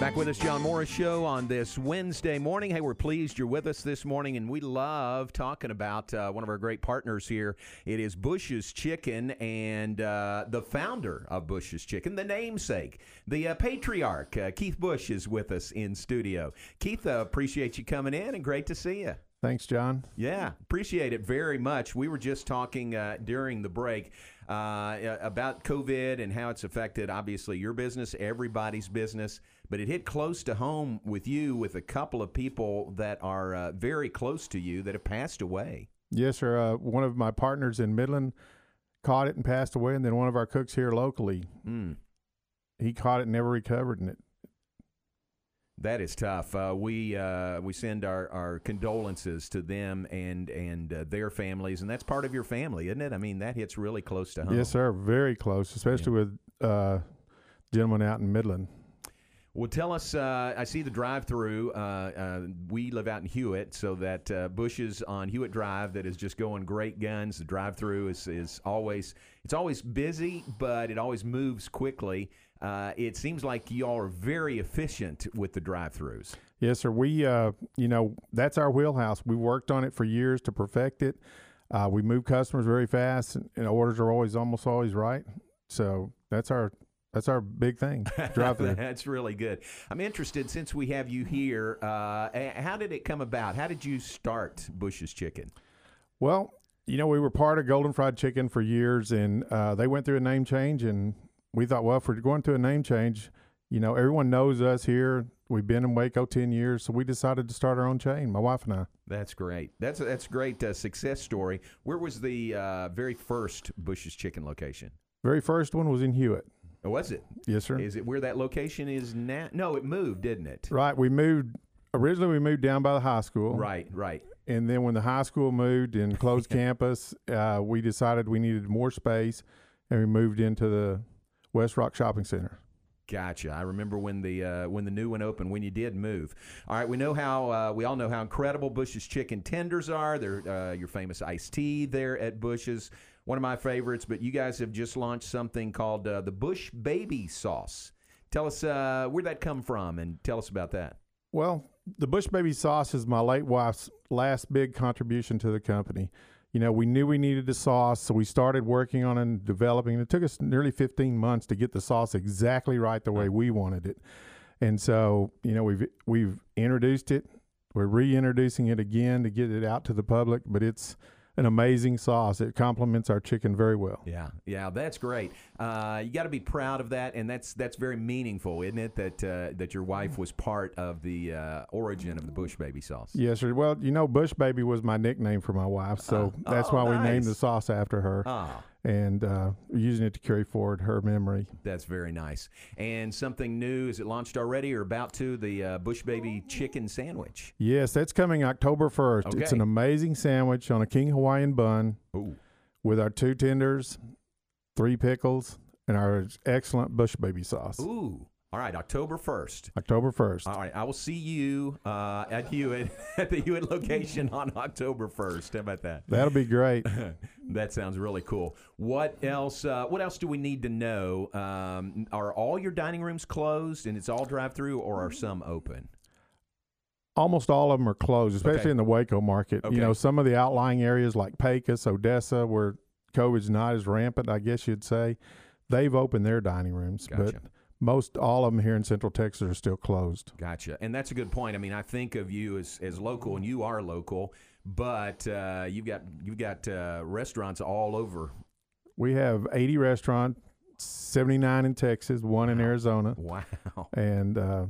Back with us, John Morris Show on this Wednesday morning. Hey, we're pleased you're with us this morning, and we love talking about uh, one of our great partners here. It is Bush's Chicken, and uh, the founder of Bush's Chicken, the namesake, the uh, patriarch, uh, Keith Bush, is with us in studio. Keith, uh, appreciate you coming in, and great to see you. Thanks, John. Yeah, appreciate it very much. We were just talking uh, during the break uh, about COVID and how it's affected, obviously, your business, everybody's business. But it hit close to home with you, with a couple of people that are uh, very close to you that have passed away. Yes, sir. Uh, one of my partners in Midland caught it and passed away, and then one of our cooks here locally, Mm. he caught it and never recovered. And it, That is tough. Uh, we uh, we send our, our condolences to them and and uh, their families, and that's part of your family, isn't it? I mean, that hits really close to home. yes, sir. Very close, especially with uh, gentleman out in Midland. Well, tell us. Uh, I see the drive-through. Uh, uh, we live out in Hewitt, so that uh, Bush's on Hewitt Drive that is just going great guns. The drive-through is is always it's always busy, but it always moves quickly. Uh, it seems like y'all are very efficient with the drive-throughs. Yes, sir. We, uh, you know, that's our wheelhouse. We worked on it for years to perfect it. Uh, we move customers very fast, and, and orders are always almost always right. So that's our that's our big thing. Drive through. That's really good. I'm interested since we have you here. Uh, how did it come about? How did you start Bush's Chicken? Well, you know, we were part of Golden Fried Chicken for years, and uh, they went through a name change, and we thought, well, if we're going through a name change, you know, everyone knows us here. We've been in Waco ten years, so we decided to start our own chain. My wife and I. That's great. That's a, that's a great uh, success story. Where was the uh, very first Bush's Chicken location? Very first one was in Hewitt. Or was it? Yes, sir. Is it where that location is now? No, it moved, didn't it? Right. We moved originally. We moved down by the high school. Right, right. And then when the high school moved and closed campus, uh, we decided we needed more space, and we moved into the West Rock Shopping Center. Gotcha. I remember when the uh, when the new one opened. When you did move. All right. We know how uh, we all know how incredible Bush's chicken tenders are. They're uh, your famous iced tea there at Bush's. One of my favorites. But you guys have just launched something called uh, the Bush Baby Sauce. Tell us uh, where'd that come from, and tell us about that. Well, the Bush Baby sauce is my late wife's last big contribution to the company. You know, we knew we needed the sauce, so we started working on it and developing it. It took us nearly 15 months to get the sauce exactly right the way we wanted it. And so, you know, we've we've introduced it. We're reintroducing it again to get it out to the public, but it's an amazing sauce. It complements our chicken very well. Yeah, yeah, that's great. Uh, you got to be proud of that, and that's that's very meaningful, isn't it? That uh, that your wife was part of the uh, origin of the Bush Baby sauce. Yes, sir. Well, you know, Bush Baby was my nickname for my wife, so Oh, that's oh, why we named the sauce after her. Ah, and uh, using it to carry forward her memory. that's very nice. And something new is it launched already or about to? The uh, Bush Baby chicken sandwich. Yes, that's coming October 1st. Okay. It's an amazing sandwich on a King Hawaiian bun Ooh, with our two tenders, three pickles, and our excellent Bush Baby sauce. ooh. All right, October first. October 1st. All right, I will see you uh, at Hewitt at the Hewitt location on October first. How about that? That'll be great. that sounds really cool. What else? Uh, what else do we need to know? Um, are all your dining rooms closed and it's all drive-through, or are some open? Almost all of them are closed, especially Okay. in the Waco market. Okay. You know, some of the outlying areas like Pecos, Odessa, where COVID's not as rampant, I guess you'd say, they've opened their dining rooms. Gotcha. But most all of them here in Central Texas are still closed. Gotcha. And that's a good point. I mean, I think of you as, as local, and you are local, but uh, you've got you've got uh, restaurants all over. We have 80 restaurants, 79 in Texas, one in Arizona, Wow, and uh,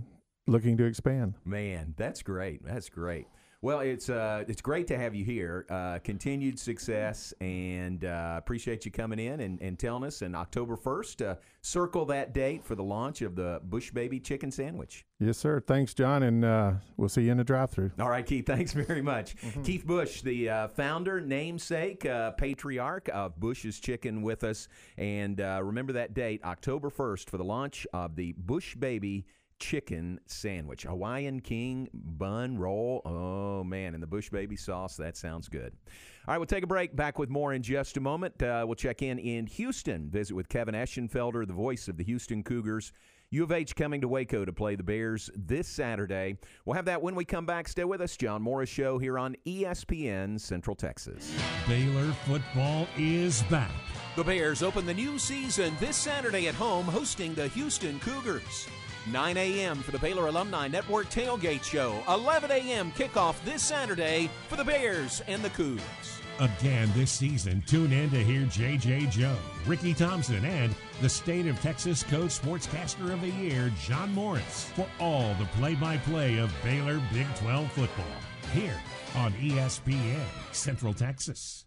looking to expand. man, that's great. That's great. Well, it's uh, it's great to have you here. Uh, continued success, and uh, appreciate you coming in and, and telling us. And October first, uh, circle that date for the launch of the Bush Baby Chicken Sandwich. Yes, sir. Thanks, John, and uh, we'll see you in the drive-through. All right, Keith, thanks very much. Keith Bush, the uh, founder, namesake, uh, patriarch of Bush's Chicken with us. And uh, remember that date, October 1st, for the launch of the Bush Baby Chicken Sandwich. Hawaiian King bun roll. Oh, man. And the Bush Baby sauce. That sounds good. All right, we'll take a break. Back with more in just a moment. Uh, we'll check in in Houston, visit with Kevin Eschenfelder, the voice of the Houston Cougars. U of H coming to Waco to play the Bears this Saturday. We'll have that when we come back. Stay with us. John Morris Show here on ESPN Central Texas. Baylor football is back. The Bears open the new season this Saturday at home, hosting the Houston Cougars. 9 a.m. for the Baylor Alumni Network Tailgate Show. 11 a.m. kickoff this Saturday for the Bears and the Cougs. Again this season, tune in to hear J.J. Joe, Ricky Thompson, and the State of Texas Coach Sportscaster of the Year, John Morris, for all the play by play of Baylor Big 12 football here on ESPN Central Texas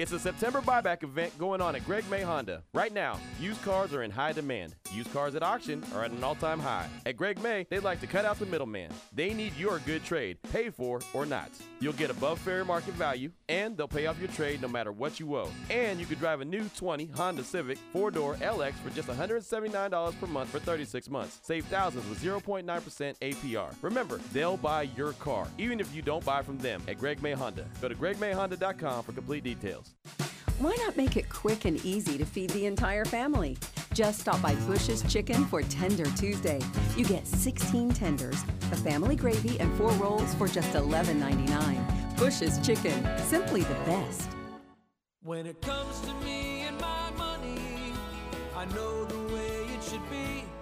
It's a September buyback event going on at Greg May Honda. Right now, used cars are in high demand. Used cars at auction are at an all time high. At Greg May, they like to cut out the middleman. They need your good trade, paid for or not. You'll get above fair market value, and they'll pay off your trade no matter what you owe. And you could drive a new 20 Honda Civic 4 door LX for just $179 per month for 36 months. Save thousands with 0.9% APR. Remember, they'll buy your car, even if you don't buy from them at Greg May Honda. Go to gregmayhonda.com for complete details. Why not make it quick and easy to feed the entire family? Just stop by Bush's Chicken for Tender Tuesday. You get 16 tenders, a family gravy, and four rolls for just $11.99. Bush's Chicken, simply the best. When it comes to me and my money, I know the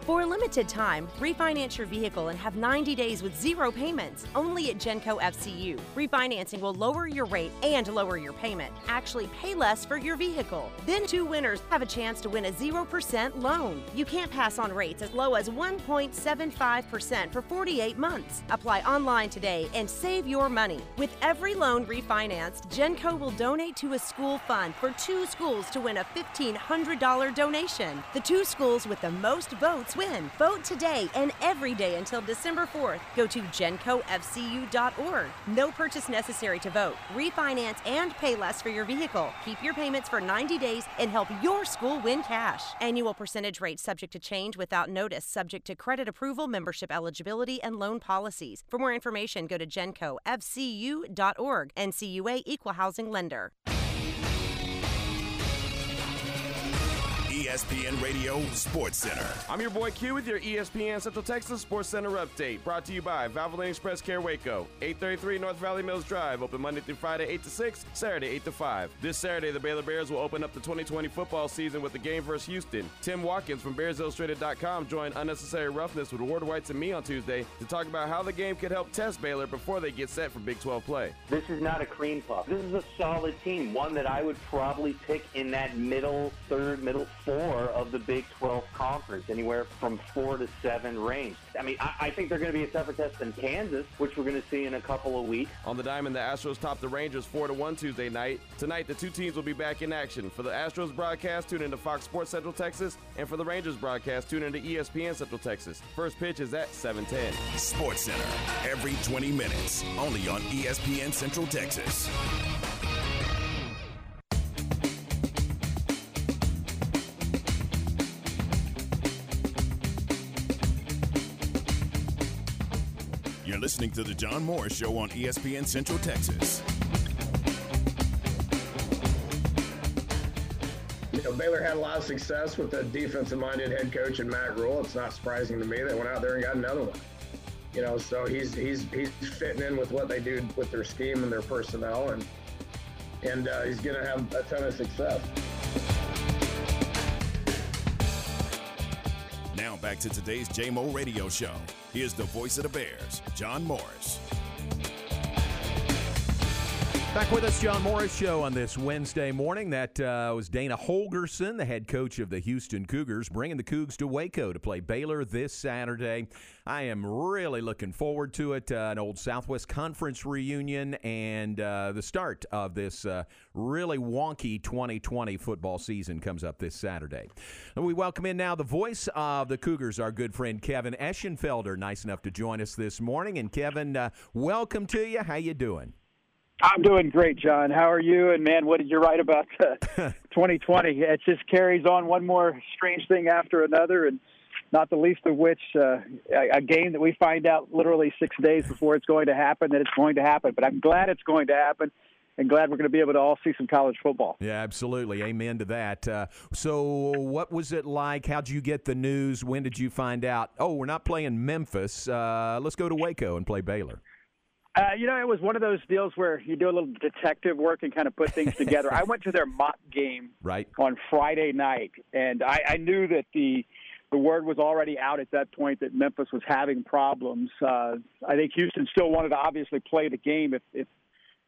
for a limited time, refinance your vehicle and have 90 days with zero payments only at Genco FCU. Refinancing will lower your rate and lower your payment. Actually, pay less for your vehicle. Then two winners have a chance to win a 0% loan. You can't pass on rates as low as 1.75% for 48 months. Apply online today and save your money. With every loan refinanced, Genco will donate to a school fund for two schools to win a $1,500 donation. The two schools with the most votes win. Vote today and every day until December 4th. Go to gencofcu.org. No purchase necessary to vote. Refinance and pay less for your vehicle. Keep your payments for 90 days and help your school win cash. Annual percentage rate subject to change without notice, subject to credit approval, membership eligibility, and loan policies. For more information, go to gencofcu.org. NCUA Equal Housing Lender. ESPN Radio Sports Center. I'm your boy Q with your ESPN Central Texas Sports Center update. Brought to you by Valvoline Express Care Waco, 833 North Valley Mills Drive. Open Monday through Friday, 8 to 6, Saturday, 8 to 5. This Saturday, the Baylor Bears will open up the 2020 football season with the game versus Houston. Tim Watkins from BearsIllustrated.com joined Unnecessary Roughness with Ward Whites and me on Tuesday to talk about how the game could help test Baylor before they get set for Big 12 play. This is not a cream puff. This is a solid team, one that I would probably pick in that middle third, middle four of the Big 12 Conference, anywhere from four to seven range. I mean, I, I think they're going to be a tougher test than Kansas, which we're going to see in a couple of weeks. On the diamond, the Astros topped the Rangers 4 to 1 Tuesday night. Tonight, the two teams will be back in action. For the Astros broadcast, tune into Fox Sports Central Texas, and for the Rangers broadcast, tune into ESPN Central Texas. First pitch is at 7:10. Sports Center every 20 minutes, only on ESPN Central Texas. You're listening to The John Morris Show on ESPN Central Texas. You know, Baylor had a lot of success with a defensive-minded head coach and Matt Rhule. It's not surprising to me they went out there and got another one. You know, so he's he's he's fitting in with what they do with their scheme and their personnel, and and uh, he's going to have a ton of success. Back to today's JMO Radio Show. Here's the voice of the Bears, John Morris. Back with us, John Morris Show on this Wednesday morning. That uh, was Dana Holgorsen, the head coach of the Houston Cougars, bringing the Cougs to Waco to play Baylor this Saturday. I am really looking forward to it. Uh, an old Southwest Conference reunion and uh, the start of this uh, really wonky 2020 football season comes up this Saturday. We welcome in now the voice of the Cougars, our good friend Kevin Eschenfelder, nice enough to join us this morning. And Kevin, uh, welcome to you. How you doing? I'm doing great, John. How are you? And man, what did you write about uh, 2020? It just carries on one more strange thing after another, and not the least of which uh, a, a game that we find out literally six days before it's going to happen that it's going to happen. But I'm glad it's going to happen. And glad we're going to be able to all see some college football. Yeah, absolutely. Amen to that. Uh, so, what was it like? How'd you get the news? When did you find out? Oh, we're not playing Memphis. Uh, let's go to Waco and play Baylor. Uh, you know, it was one of those deals where you do a little detective work and kind of put things together. I went to their mock game right on Friday night, and I, I knew that the the word was already out at that point that Memphis was having problems. Uh, I think Houston still wanted to obviously play the game if, if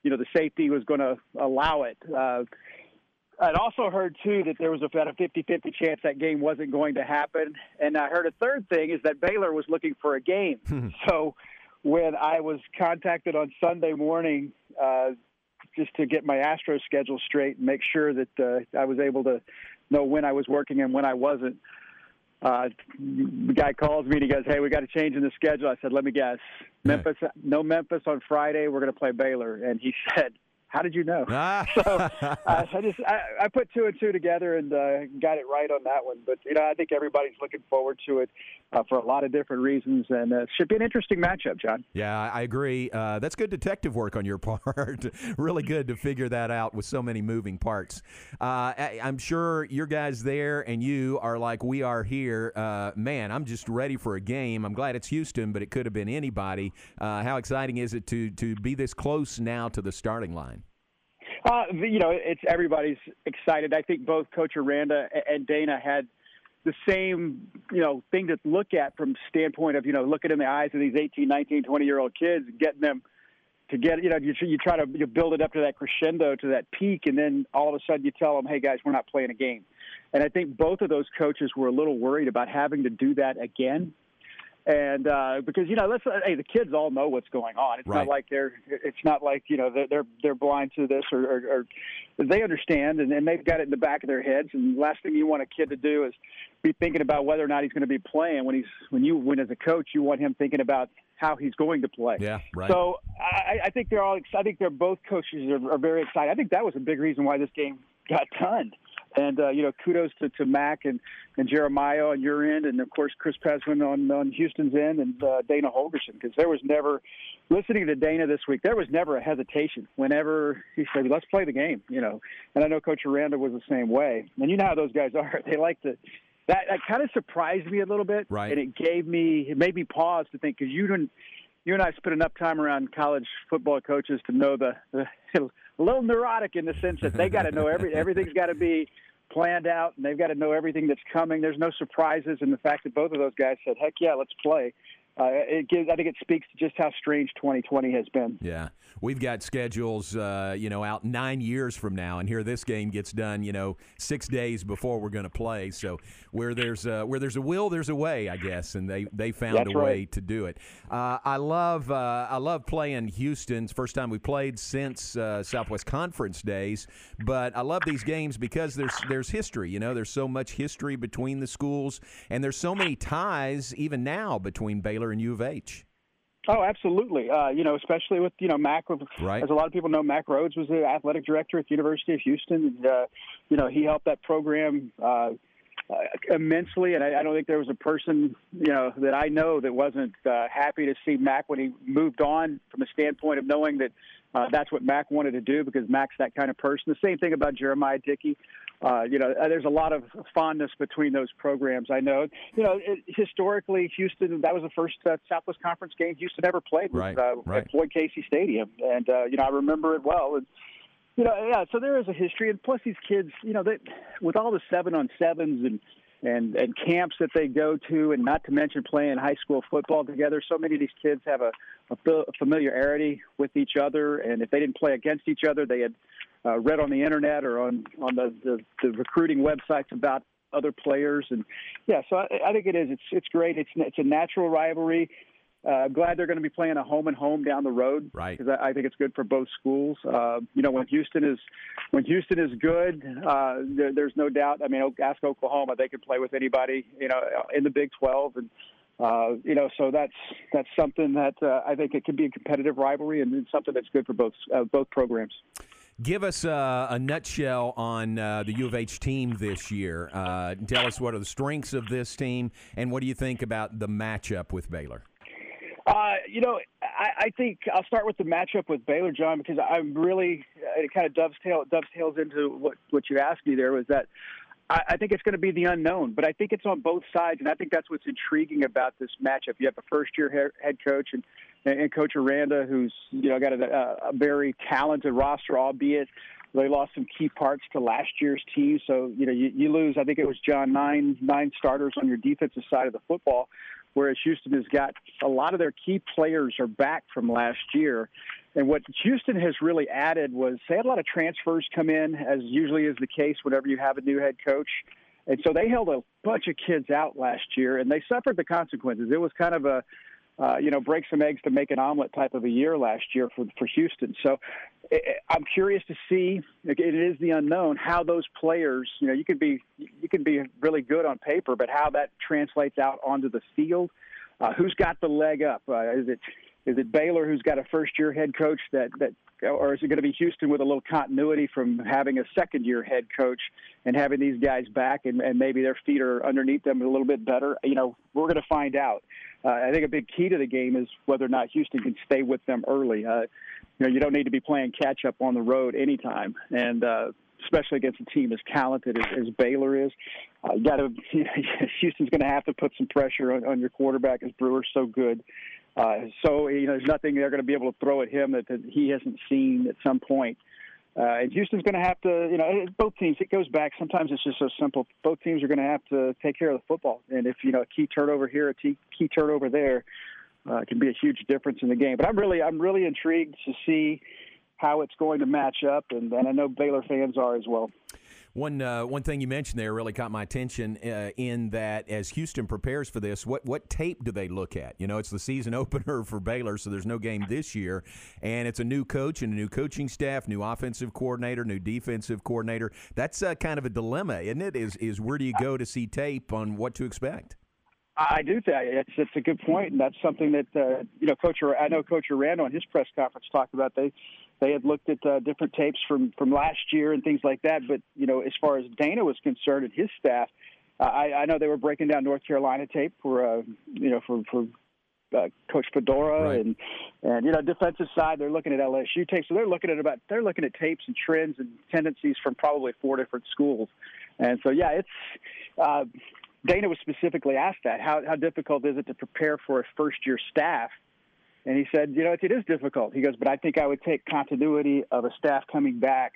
you know the safety was going to allow it. Uh, I'd also heard too that there was about a 50-50 chance that game wasn't going to happen, and I heard a third thing is that Baylor was looking for a game. so when I was contacted on Sunday morning uh, just to get my Astro schedule straight and make sure that uh, I was able to know when I was working and when I wasn't. Uh, the guy calls me and he goes, "Hey, we got a change in the schedule." I said, "Let me guess, Memphis, no Memphis on Friday. We're going to play Baylor." And he said, how did you know? So uh, I just I, I put two and two together and uh, got it right on that one. But you know I think everybody's looking forward to it uh, for a lot of different reasons, and uh, it should be an interesting matchup, John. Yeah, I agree. Uh, that's good detective work on your part. really good to figure that out with so many moving parts. Uh, I, I'm sure your guys there and you are like we are here. Uh, man, I'm just ready for a game. I'm glad it's Houston, but it could have been anybody. Uh, how exciting is it to to be this close now to the starting line? Uh, you know, it's everybody's excited. I think both Coach Aranda and Dana had the same, you know, thing to look at from standpoint of, you know, looking in the eyes of these 18, 19, 20 year old kids getting them to get, you know, you, you try to you build it up to that crescendo, to that peak, and then all of a sudden you tell them, hey, guys, we're not playing a game. And I think both of those coaches were a little worried about having to do that again and uh, because you know, let's hey, the kids all know what's going on. It's right. not like they're it's not like you know they're they're, they're blind to this or, or, or they understand and, and they've got it in the back of their heads. And the last thing you want a kid to do is be thinking about whether or not he's going to be playing when he's when you when as a coach you want him thinking about how he's going to play. Yeah, right. So I, I think they're all. I think they're both coaches are, are very excited. I think that was a big reason why this game got done. And uh, you know, kudos to, to Mac and, and Jeremiah on your end, and of course Chris Pezman on, on Houston's end, and uh, Dana Holgorsen. Because there was never, listening to Dana this week, there was never a hesitation. Whenever he said, "Let's play the game," you know, and I know Coach Aranda was the same way. And you know how those guys are; they like to. That that kind of surprised me a little bit, right? And it gave me, it made me pause to think because you didn't. You and I spent enough time around college football coaches to know the, the a little neurotic in the sense that they got to know every everything's got to be planned out and they've got to know everything that's coming. There's no surprises, and the fact that both of those guys said, "Heck yeah, let's play." Uh, it gives, I think it speaks to just how strange 2020 has been. Yeah, we've got schedules, uh, you know, out nine years from now, and here this game gets done, you know, six days before we're going to play. So where there's a, where there's a will, there's a way, I guess, and they they found That's a way to do it. Uh, I love uh, I love playing Houston's first time we played since uh, Southwest Conference days, but I love these games because there's there's history. You know, there's so much history between the schools, and there's so many ties even now between Baylor and U of H. Oh, absolutely. Uh, you know, especially with you know Mac. Right. As a lot of people know, Mack Rhoades was the athletic director at the University of Houston. And, uh, you know, he helped that program uh, uh, immensely, and I, I don't think there was a person you know that I know that wasn't uh, happy to see Mac when he moved on from a standpoint of knowing that uh, that's what Mac wanted to do because Mac's that kind of person. The same thing about Jeremiah Dickey. Uh, you know, uh, there's a lot of fondness between those programs. I know. You know, it, historically, Houston that was the first uh, Southwest Conference game Houston ever played Right, uh, right. at Floyd Casey Stadium, and uh, you know I remember it well. And you know, yeah. So there is a history, and plus these kids, you know, they with all the seven on sevens and and and camps that they go to, and not to mention playing high school football together. So many of these kids have a, a familiarity with each other, and if they didn't play against each other, they had uh, read on the internet or on on the, the the recruiting websites about other players, and yeah, so I, I think it is. It's it's great. It's it's a natural rivalry. Uh, glad they're going to be playing a home and home down the road, right? Because I, I think it's good for both schools. Uh, you know, when Houston is when Houston is good, uh, there, there's no doubt. I mean, ask Oklahoma; they can play with anybody. You know, in the Big 12, and uh, you know, so that's that's something that uh, I think it can be a competitive rivalry, and something that's good for both uh, both programs. Give us uh, a nutshell on uh, the U of H team this year. Uh, tell us what are the strengths of this team, and what do you think about the matchup with Baylor? Uh, you know, I, I think I'll start with the matchup with Baylor, John, because I'm really it kind of dovetail dovetails into what what you asked me there was that I, I think it's going to be the unknown, but I think it's on both sides, and I think that's what's intriguing about this matchup. You have a first year head coach and and Coach Aranda, who's you know got a, a very talented roster, albeit they lost some key parts to last year's team. So you know you, you lose. I think it was John nine nine starters on your defensive side of the football whereas Houston has got a lot of their key players are back from last year. And what Houston has really added was they had a lot of transfers come in, as usually is the case whenever you have a new head coach. And so they held a bunch of kids out last year, and they suffered the consequences. It was kind of a uh, you know, break some eggs to make an omelet type of a year last year for for Houston. So I'm curious to see. It is the unknown how those players. You know, you could be you can be really good on paper, but how that translates out onto the field. Uh, who's got the leg up? Uh, is it is it Baylor who's got a first year head coach that that or is it going to be Houston with a little continuity from having a second year head coach and having these guys back and, and maybe their feet are underneath them a little bit better? You know, we're going to find out. Uh, I think a big key to the game is whether or not Houston can stay with them early. Uh, you know, you don't need to be playing catch up on the road anytime, and uh, especially against a team as talented as, as Baylor is. Uh, you got to Houston's going to have to put some pressure on, on your quarterback as Brewer's so good. Uh, so you know, there's nothing they're going to be able to throw at him that, that he hasn't seen at some point. Uh, and Houston's going to have to, you know, both teams. It goes back. Sometimes it's just so simple. Both teams are going to have to take care of the football. And if you know a key turnover here, a key, turnover there, uh, can be a huge difference in the game. But I'm really, I'm really intrigued to see how it's going to match up, and, and I know Baylor fans are as well. One uh, one thing you mentioned there really caught my attention uh, in that as Houston prepares for this, what what tape do they look at? You know, it's the season opener for Baylor, so there's no game this year, and it's a new coach and a new coaching staff, new offensive coordinator, new defensive coordinator. That's uh, kind of a dilemma, isn't it? Is is where do you go to see tape on what to expect? I do think it's it's a good point, and that's something that uh, you know, Coach. I know Coach Aranda on his press conference talked about. They they had looked at uh, different tapes from from last year and things like that. But you know, as far as Dana was concerned and his staff, uh, I, I know they were breaking down North Carolina tape for uh, you know for for uh, Coach Fedora right. and and you know defensive side they're looking at LSU tape, so they're looking at about they're looking at tapes and trends and tendencies from probably four different schools and so yeah it's uh, Dana was specifically asked that how how difficult is it to prepare for a first year staff and he said, you know, it, is difficult. He goes, but I think I would take continuity of a staff coming back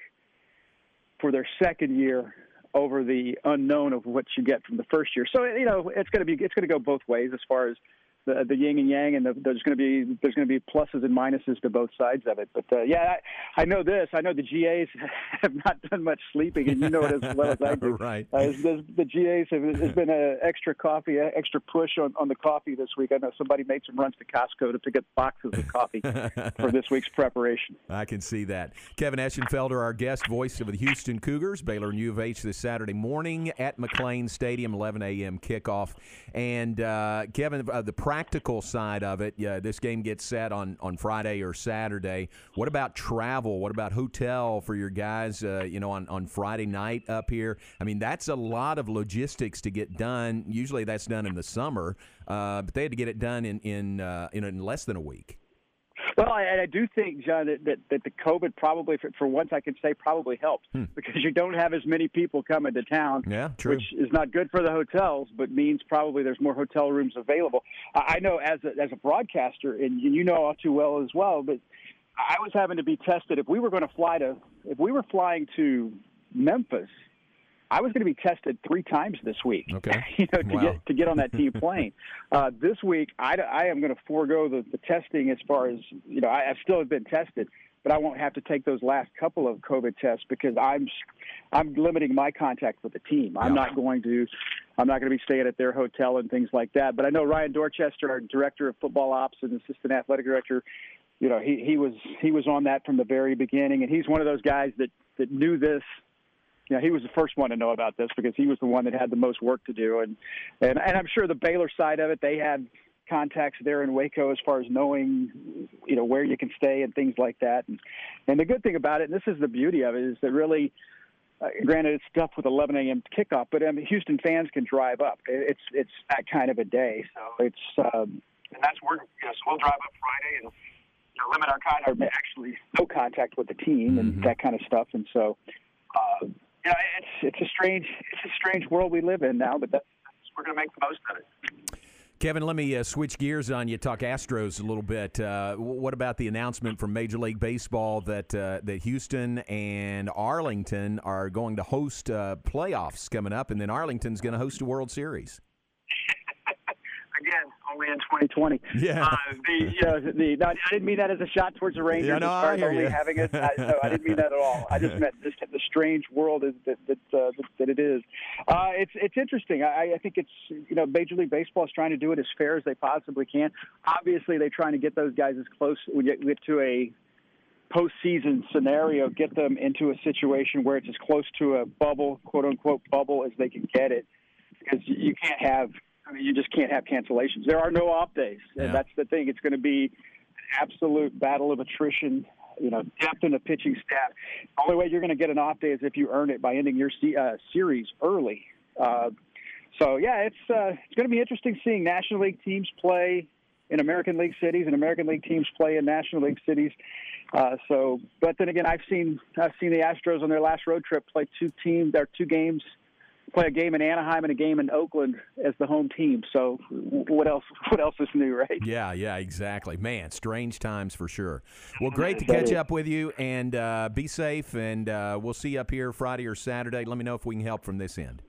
for their second year over the unknown of what you get from the first year. So you know, it's going to be it's going to go both ways as far as the, the yin and yang, and the, there's going to be there's going to be pluses and minuses to both sides of it. But uh, yeah, I, I know this. I know the GAs have not done much sleeping, and you know it as well as I do. right. Uh, the GAs have has been an extra coffee, extra push on, on the coffee this week. I know somebody made some runs to Costco to pick up boxes of coffee for this week's preparation. I can see that. Kevin Eschenfelder, our guest, voice of the Houston Cougars, Baylor and U of H this Saturday morning at McLane Stadium, 11 a.m. kickoff. And uh, Kevin, uh, the practical side of it, yeah, this game gets set on, on Friday or Saturday. What about travel? What about hotel for your guys, uh, you know, on, on Friday night up here? I mean, that's a lot of logistics to get done. Usually that's done in the summer, uh, but they had to get it done in, in, uh, in, in less than a week. Well, I, I do think, John, that, that, that the COVID probably, for, for once, I can say probably helped hmm. because you don't have as many people coming to town, yeah, true. which is not good for the hotels, but means probably there's more hotel rooms available. I, I know as a, as a broadcaster, and you know all too well as well, but I was having to be tested if we were going to fly to, if we were flying to Memphis I was going to be tested three times this week. Okay. you know, to Wow. get to get on that team plane. Uh, this week, I, I am going to forego the, the testing as far as you know. I, I still have been tested, but I won't have to take those last couple of COVID tests because I'm I'm limiting my contact with the team. I'm not going to I'm not going to be staying at their hotel and things like that. But I know Ryan Dorchester, our director of football ops and assistant athletic director, you know, he he was he was on that from the very beginning, and he's one of those guys that that knew this you know, he was the first one to know about this because he was the one that had the most work to do, and and and I'm sure the Baylor side of it, they had contacts there in Waco as far as knowing, you know, where you can stay and things like that. And and the good thing about it, and this is the beauty of it, is that really. Uh, granted, it's tough with 11 a.m. kickoff, but I mean, Houston fans can drive up. It- It's it's that kind of a day, so it's um, and that's where you know, so we'll drive up Friday and you know, limit our contact, or actually no contact with the team and that kind of stuff. And so, uh, you know, it's it's a strange it's a strange world we live in now, but that's, we're going to make the most of it. Kevin, let me uh, switch gears on you. Talk Astros a little bit. Uh, what about the announcement from Major League Baseball that uh, that Houston and Arlington are going to host uh, playoffs coming up, and then Arlington's going to host a World Series? Again, only in 2020. Yeah. Uh, the you know, the no, I didn't mean that as a shot towards the Rangers. Yeah, no, as far I as hear only you. having it. I, no, I didn't mean that at all. I just meant just the strange world is that that, uh, that it is. Uh, it's it's interesting. I, I think it's you know Major League Baseball is trying to do it as fair as they possibly can. Obviously, they're trying to get those guys as close. We get, get to a postseason scenario, get them into a situation where it's as close to a bubble, quote unquote bubble, as they can get it. Because you you can't have, I mean, you just can't have cancellations. There are no off days, and that's the thing. It's going to be an absolute battle of attrition. You know, depth in the pitching staff. The only way you're going to get an off day is if you earn it by ending your uh, series early. Uh, so yeah, it's uh, it's going to be interesting seeing National League teams play in American League cities and American League teams play in National League cities. Uh, so, but then again, I've seen I've seen the Astros on their last road trip play two teams, their two games, play a game in Anaheim and a game in Oakland as the home team. So, what else? What else is new, right? Yeah, yeah, exactly. Man, strange times for sure. Well, great to catch up with you, and uh, be safe. And uh, we'll see you up here Friday or Saturday. Let me know if we can help from this end.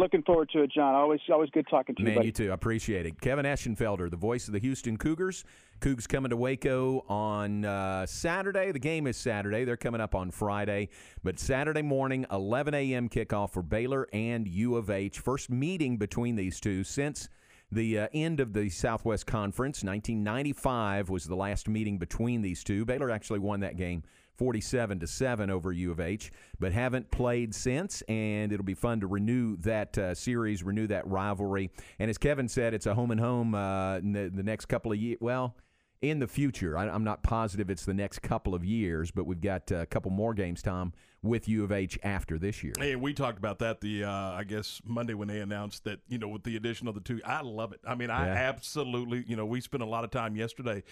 Looking forward to it, John. Always always good talking to you. Man, buddy. you too. I appreciate it. Kevin Eschenfelder, the voice of the Houston Cougars. Cougs coming to Waco on uh, Saturday. The game is Saturday. They're coming up on Friday. But Saturday morning, 11 a.m. kickoff for Baylor and U of H. First meeting between these two since the uh, end of the Southwest Conference. 1995 was the last meeting between these two. Baylor actually won that game 47 to 7 over U of H, but haven't played since. And it'll be fun to renew that uh, series, renew that rivalry. And as Kevin said, it's a home and home uh, in the, the next couple of years. Well, in the future, I, I'm not positive it's the next couple of years, but we've got uh, a couple more games, Tom, with U of H after this year. Hey, we talked about that the uh, I guess Monday when they announced that you know with the addition of the two. I love it. I mean, I Yeah. absolutely you know we spent a lot of time yesterday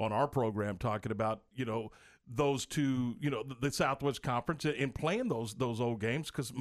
on our program talking about you know those two you know the, the Southwest Conference and playing those those old games because.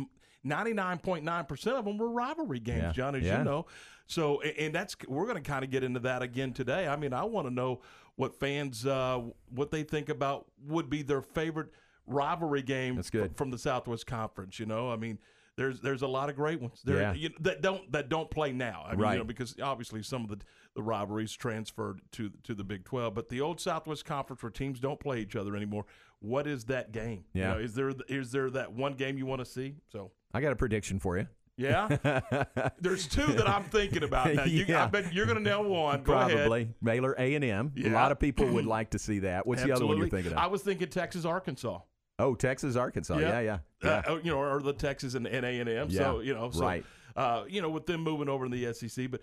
99.9% of them were rivalry games, Yeah. John, as Yeah. you know. So, and that's we're going to kind of get into that again today. I mean, I want to know what fans uh, what they think about would be their favorite rivalry game That's good. from the Southwest Conference. You know, I mean, there's there's a lot of great ones there Yeah. you know, that don't that don't play now. I mean, Right. you know, because obviously some of the the rivalries transferred to to the Big Twelve, but the old Southwest Conference where teams don't play each other anymore. What is that game? You Yeah. know, is there is there that one game you want to see? So. I got a prediction for you. Yeah, there's two that I'm thinking about now. You, Yeah. I bet you're going to nail one. Go ahead. Probably Baylor A and M. A lot of people would like to see that. What's the other one you're thinking of? I was thinking Texas, Arkansas. Oh, Texas, Arkansas. Yeah, yeah, yeah. Uh, oh, you know, or the Texas and A and M. So you know, so, right. Uh, you know, with them moving over in the SEC, but.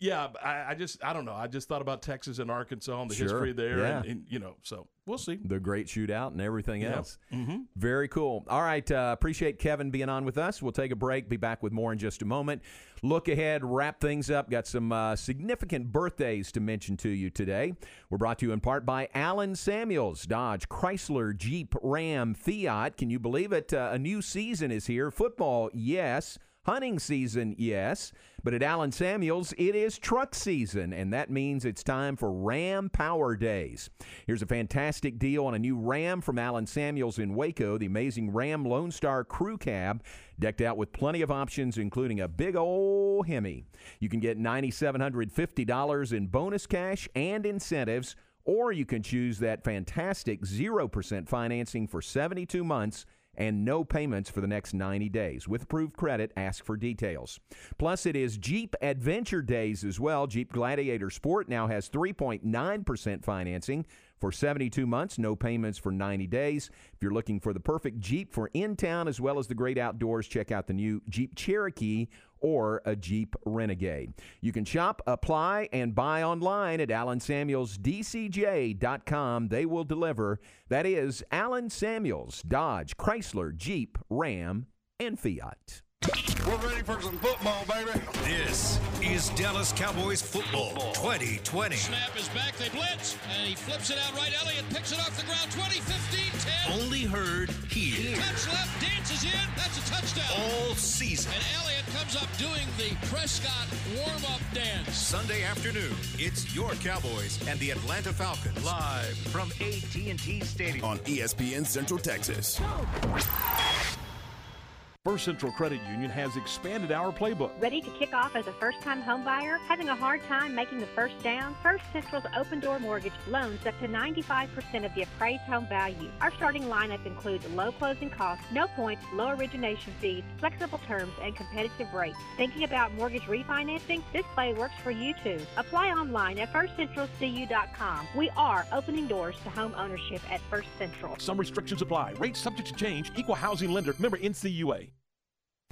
Yeah, I, I just I don't know. I just thought about Texas and Arkansas and the Sure, history there, yeah. and, and you know, so we'll see. the great shootout and everything Yeah. else. Mm-hmm. Very cool. All right. Uh, appreciate Kevin being on with us. We'll take a break. Be back with more in just a moment. Look ahead, wrap things up. Got some uh, significant birthdays to mention to you today. We're brought to you in part by Allen Samuels, Dodge, Chrysler, Jeep, Ram, Fiat. Can you believe it? Uh, a new season is here. Football, yes. Hunting season, yes, but at Allen Samuels, it is truck season, and that means it's time for Ram Power Days. Here's a fantastic deal on a new Ram from Allen Samuels in Waco, the amazing Ram Lone Star Crew Cab, decked out with plenty of options, including a big old Hemi. You can get $9,750 in bonus cash and incentives, or you can choose that fantastic 0% financing for 72 months and no payments for the next 90 days. With approved credit, ask for details. Plus, it is Jeep Adventure Days as well. Jeep Gladiator Sport now has 3.9% financing for 72 months, no payments for 90 days. If you're looking for the perfect Jeep for in town as well as the great outdoors, check out the new Jeep Cherokee or a Jeep Renegade. You can shop, apply, and buy online at AllenSamuelsDCJ.com. They will deliver. That is Allen Samuels, Dodge, Chrysler, Jeep, Ram, and Fiat. We're ready for some football, baby. This is Dallas Cowboys football 2020. Snap is back. They blitz, and he flips it out right. Elliott picks it off the ground. 20, 15, 10. Only heard here. Touch left, dances in. That's a touchdown. All season. And Elliott comes up doing the Prescott warm-up dance. Sunday afternoon, it's your Cowboys and the Atlanta Falcons live from AT&T Stadium on ESPN Central Texas. First Central Credit Union has expanded our playbook. Ready to kick off as a first time homebuyer? Having a hard time making the first down? First Central's open door mortgage loans up to 95% of the appraised home value. Our starting lineup includes low closing costs, no points, low origination fees, flexible terms, and competitive rates. Thinking about mortgage refinancing? This play works for you too. Apply online at firstcentralcu.com. We are opening doors to home ownership at First Central. Some restrictions apply. Rates subject to change. Equal housing lender. Member NCUA.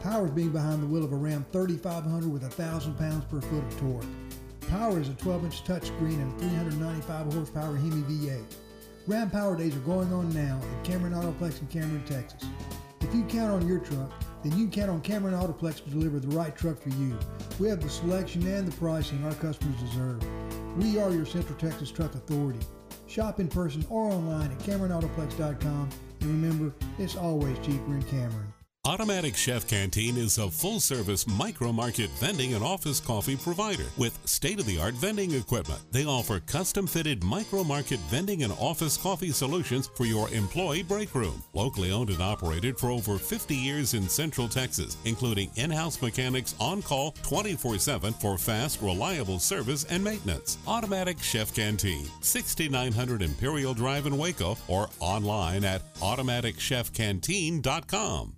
Power. Is being behind the wheel of a Ram 3500 with 1,000 pounds per foot of torque. Power is a 12-inch touchscreen and 395 horsepower Hemi V8. Ram Power Days are going on now at Cameron Autoplex in Cameron, Texas. If you count on your truck, then you can count on Cameron Autoplex to deliver the right truck for you. We have the selection and the pricing our customers deserve. We are your Central Texas Truck Authority. Shop in person or online at CameronAutoplex.com and remember, it's always cheaper in Cameron. Automatic Chef Canteen is a full service micro market vending and office coffee provider with state of the art vending equipment. They offer custom fitted micro market vending and office coffee solutions for your employee break room. Locally owned and operated for over 50 years in Central Texas, including in house mechanics on call 24 7 for fast, reliable service and maintenance. Automatic Chef Canteen, 6900 Imperial Drive in Waco, or online at automaticchefcanteen.com.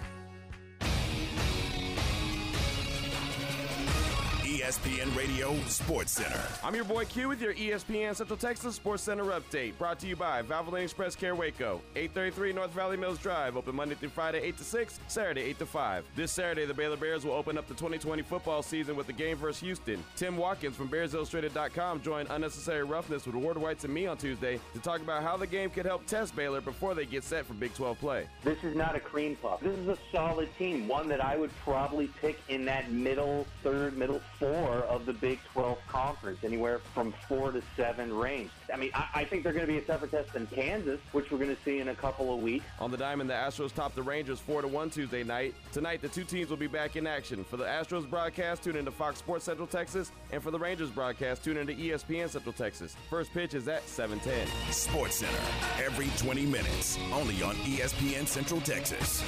ESPN Radio Sports Center. I'm your boy Q with your ESPN Central Texas Sports Center update. Brought to you by Valvoline Express Care Waco, 833 North Valley Mills Drive. Open Monday through Friday, 8 to 6, Saturday, 8 to 5. This Saturday, the Baylor Bears will open up the 2020 football season with the game versus Houston. Tim Watkins from BearsIllustrated.com joined Unnecessary Roughness with Ward Whites and me on Tuesday to talk about how the game could help test Baylor before they get set for Big 12 play. This is not a cream puff. This is a solid team, one that I would probably pick in that middle third, middle four of the Big 12 conference, anywhere from four to seven range. I mean, I, I think they're going to be a tougher test than Kansas, which we're going to see in a couple of weeks. On the diamond, the Astros topped the Rangers 4 to 1 Tuesday night. Tonight, the two teams will be back in action. For the Astros broadcast, tune into Fox Sports Central Texas, and for the Rangers broadcast, tune into ESPN Central Texas. First pitch is at 7:10. Sports Center every 20 minutes, only on ESPN Central Texas.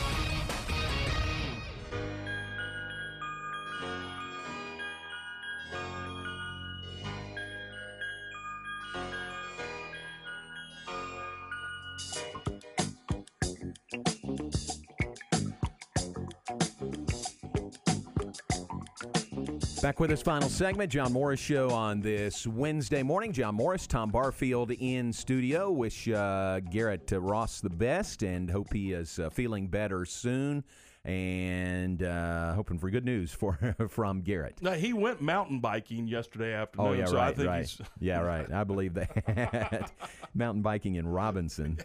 Back with this final segment, John Morris Show on this Wednesday morning. John Morris, Tom Barfield in studio. Wish uh, Garrett uh, Ross the best and hope he is uh, feeling better soon. And uh, hoping for good news for from Garrett. Now, he went mountain biking yesterday afternoon. Oh yeah, so right, I think right. Yeah, right. I believe that. Mountain biking in Robinson.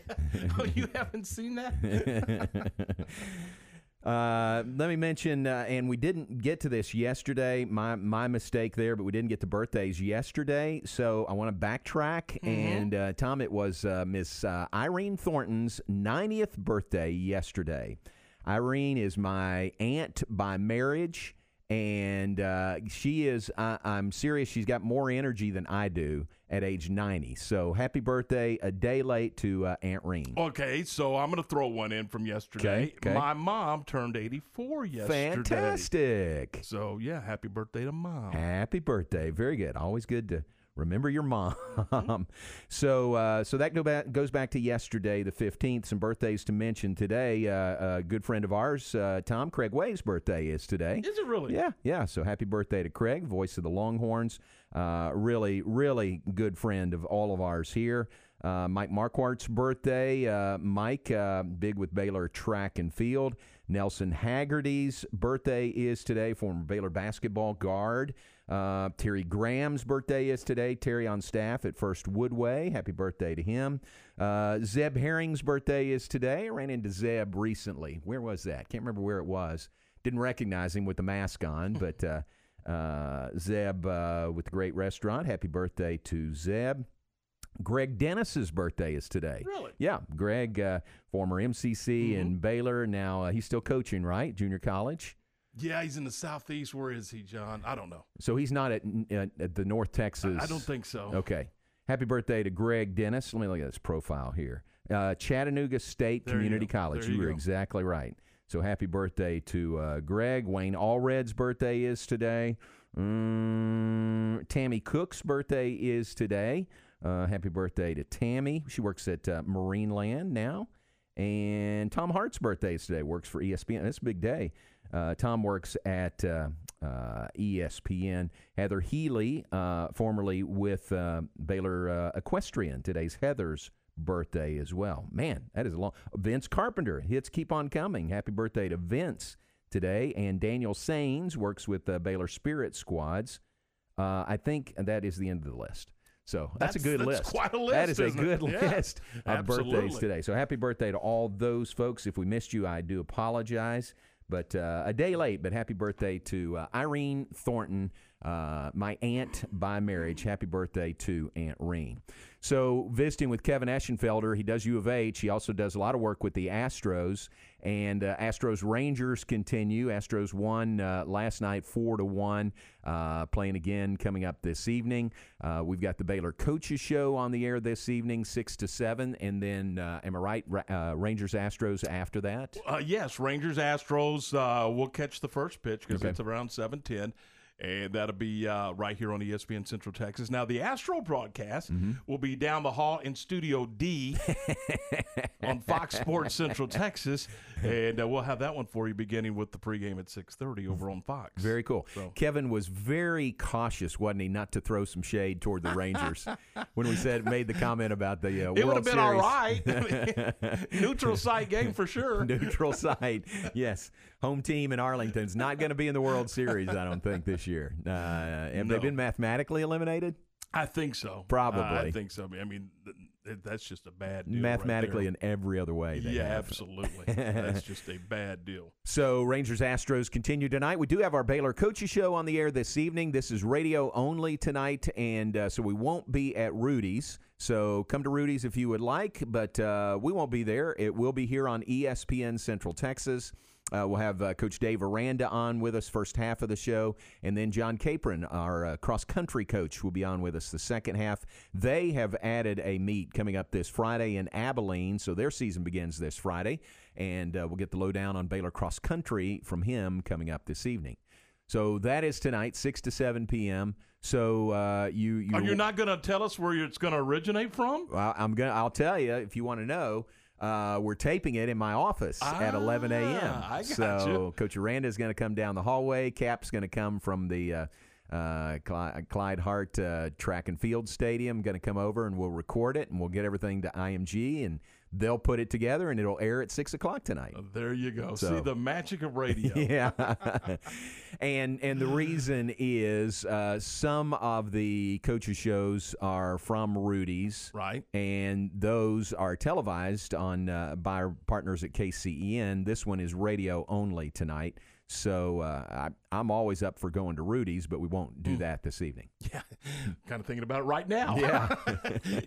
oh, you haven't seen that? Uh, let me mention, uh, and we didn't get to this yesterday. My my mistake there, but we didn't get to birthdays yesterday. So I want to backtrack. And uh, Tom, it was uh, Miss uh, Irene Thornton's 90th birthday yesterday. Irene is my aunt by marriage, and uh, she is. I, I'm serious. She's got more energy than I do at age 90. So happy birthday, a day late to uh, Aunt Reen. Okay, so I'm going to throw one in from yesterday. Okay, okay. My mom turned 84 yesterday. Fantastic. So, yeah, happy birthday to mom. Happy birthday. Very good. Always good to remember your mom. so uh, so that go back, goes back to yesterday, the 15th. Some birthdays to mention today. Uh, a good friend of ours, uh, Tom Craig Way's birthday is today. Is it really? Yeah, yeah. So happy birthday to Craig, voice of the Longhorns. Uh, really, really good friend of all of ours here. Uh, Mike Marquardt's birthday. Uh, Mike, uh, big with Baylor track and field. Nelson Haggerty's birthday is today, former Baylor basketball guard. Uh, Terry Graham's birthday is today. Terry on staff at First Woodway. Happy birthday to him. Uh, Zeb Herring's birthday is today. I ran into Zeb recently. Where was that? Can't remember where it was. Didn't recognize him with the mask on, but uh, uh, Zeb uh, with the great restaurant. Happy birthday to Zeb. Greg Dennis's birthday is today. Really? Yeah, Greg, uh, former MCC Mm-hmm. in Baylor. Now uh, he's still coaching, right? Junior college. Yeah, he's in the southeast. Where is he, John? I don't know. So he's not at, at, at the North Texas. I don't think so. Okay. Happy birthday to Greg Dennis. Let me look at his profile here. Uh, Chattanooga State There Community go. College. There you were exactly right. So happy birthday to uh, Greg. Wayne Allred's birthday is today. Mm, Tammy Cook's birthday is today. Uh, happy birthday to Tammy. She works at uh, Marineland now. And Tom Hart's birthday is today. Works for ESPN. It's a big day. Uh, Tom works at uh, uh, ESPN. Heather Healy, uh, formerly with uh, Baylor uh, Equestrian. Today's Heather's birthday as well. Man, that is a long. Vince Carpenter hits keep on coming. Happy birthday to Vince today. And Daniel Sains works with uh, Baylor Spirit Squads. Uh, I think that is the end of the list. So that's, a good that's list. quite a list, is a isn't it? good Yeah, list of birthdays today. So happy birthday to all those folks. If we missed you, I do apologize. But uh, a day late, but happy birthday to uh, Irene Thornton, uh, my aunt by marriage. Happy birthday to Aunt Reen. So visiting with Kevin Eschenfelder, he does U of H. He also does a lot of work with the Astros, and uh, Astros Rangers continue. Astros won uh, last night four to one, uh, playing again coming up this evening. Uh, we've got the Baylor Coaches Show on the air this evening, six to seven, and then uh, am I right? Ra- uh, Rangers Astros after that. Uh, yes, Rangers Astros. Uh, we'll catch the first pitch because Okay. it's around seven ten, and that'll be uh, right here on ESPN Central Texas. Now the Astro broadcast Mm-hmm. will be down the hall in Studio D on Fox Sports Central Texas, and uh, we'll have that one for you beginning with the pregame at six thirty over on Fox. Very cool. So- Kevin was very cautious, wasn't he, not to throw some shade toward the Rangers when we said made the comment about the uh, It would have been all Series. right. Neutral site game for sure. Neutral site. Yes. Home team in Arlington's not going to be in the World Series, I don't think, this year. Uh, have they been mathematically eliminated? I think so. Probably. I think so. I mean, th- th- that's just a bad deal. right Mathematically there. in every other way. yeah, have. absolutely. That's just a bad deal. So Rangers Astros continue tonight. We do have our Baylor Coaches Show on the air this evening. This is radio only tonight, and uh, so we won't be at Rudy's. So come to Rudy's if you would like, but uh, we won't be there. It will be here on ESPN Central Texas. Uh, we'll have uh, Coach Dave Aranda on with us first half of the show, and then Jon Capron, our uh, cross country coach, will be on with us the second half. They have added a meet coming up this Friday in Abilene, so their season begins this Friday, and uh, we'll get the lowdown on Baylor cross country from him coming up this evening. So that is tonight, six to seven p.m. So uh, you you Are you not going to tell us where it's going to originate from? well, I'm gonna. I'll tell you if you want to know. Uh, we're taping it in my office at 11 a.m. Ah, so you. Coach Aranda is going to come down the hallway. Cap's going to come from the uh, uh, Clyde, Clyde Hart uh, Track and Field Stadium. Going to come over and we'll record it and we'll get everything to IMG and they'll put it together and it'll air at six o'clock tonight. There you go. So- See the magic of radio. yeah, and and the reason is uh, some of the coaches shows are from Rudy's, right? And those are televised on uh, by our partners at KCEN. This one is radio only tonight. So uh, I, I'm always up for going to Rudy's, but we won't do that this evening. Yeah, kind of thinking about it right now. Yeah.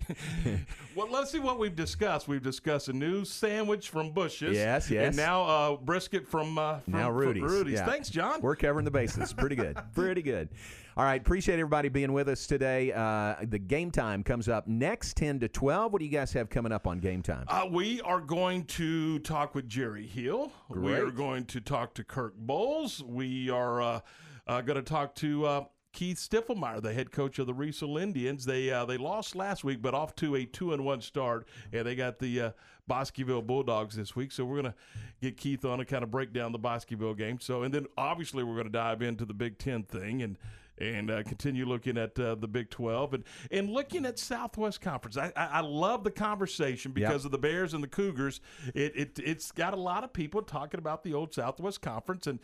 well, let's see what we've discussed. We've discussed a new sandwich from Bush's. Yes, yes. And now uh, brisket from, uh, from now from Rudy's. Rudy's. Yeah. Thanks, John. We're covering the bases. Pretty good. Pretty good. All right. Appreciate everybody being with us today. Uh, the game time comes up next 10 to 12. What do you guys have coming up on game time? Uh, we are going to talk with Jerry Hill. We are going to talk to Kirk Bowles. We are uh, uh, going to talk to uh, Keith Stiffelmeyer, the head coach of the Riesel Indians. They uh, they lost last week, but off to a two and one start, and they got the uh, Bosqueville Bulldogs this week. So we're going to get Keith on to kind of break down the Bosqueville game. So and then obviously we're going to dive into the Big Ten thing and and uh, continue looking at uh, the Big 12 and, and looking at Southwest Conference. I, I, I love the conversation because Yep. of the Bears and the Cougars. It, it it's got a lot of people talking about the old Southwest Conference, and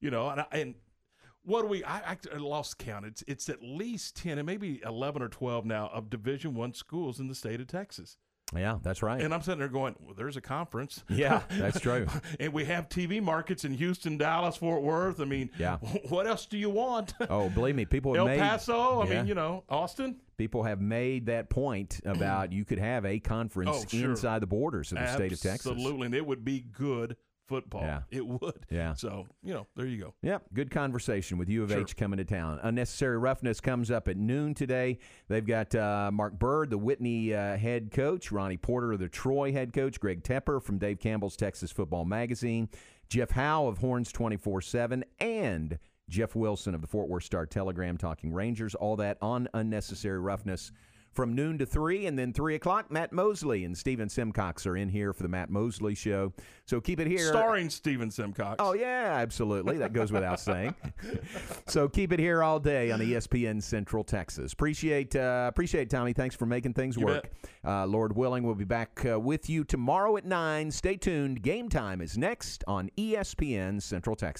you know, and, and what do we? I, I lost count. It's it's at least ten and maybe eleven or twelve now of Division One schools in the state of Texas. Yeah, that's right. And I'm sitting there going, well, there's a conference. Yeah, that's true. and we have TV markets in Houston, Dallas, Fort Worth. I mean, Yeah. what else do you want? Oh, believe me, people have El made Paso. I Yeah. mean, you know, Austin. people have made that point about you could have a conference Oh, sure. inside the borders of the state of Texas. Absolutely, and it would be good football. Yeah. It would. Yeah. So you know, there you go. Yep, good conversation with U of Sure. H coming to town. Unnecessary roughness comes up at noon today. They've got uh, Mark Bird, the Whitney uh, head coach, Ronnie Porter, the Troy head coach, Greg Tepper from Dave Campbell's Texas Football Magazine, Jeff Howe of Horns 24 7, and Jeff Wilson of the Fort Worth Star Telegram talking Rangers. All that on unnecessary roughness. From noon to 3, and then 3 o'clock, Matt Mosley and Stephen Simcox are in here for the Matt Mosley Show. So keep it here. Starring Steven Simcox. Oh yeah, absolutely. That goes without saying. So keep it here all day on ESPN Central Texas. Appreciate uh, appreciate it, Tommy. Thanks for making things You work. Uh, Lord willing, we'll be back uh, with you tomorrow at nine. Stay tuned. Game time is next on ESPN Central Texas.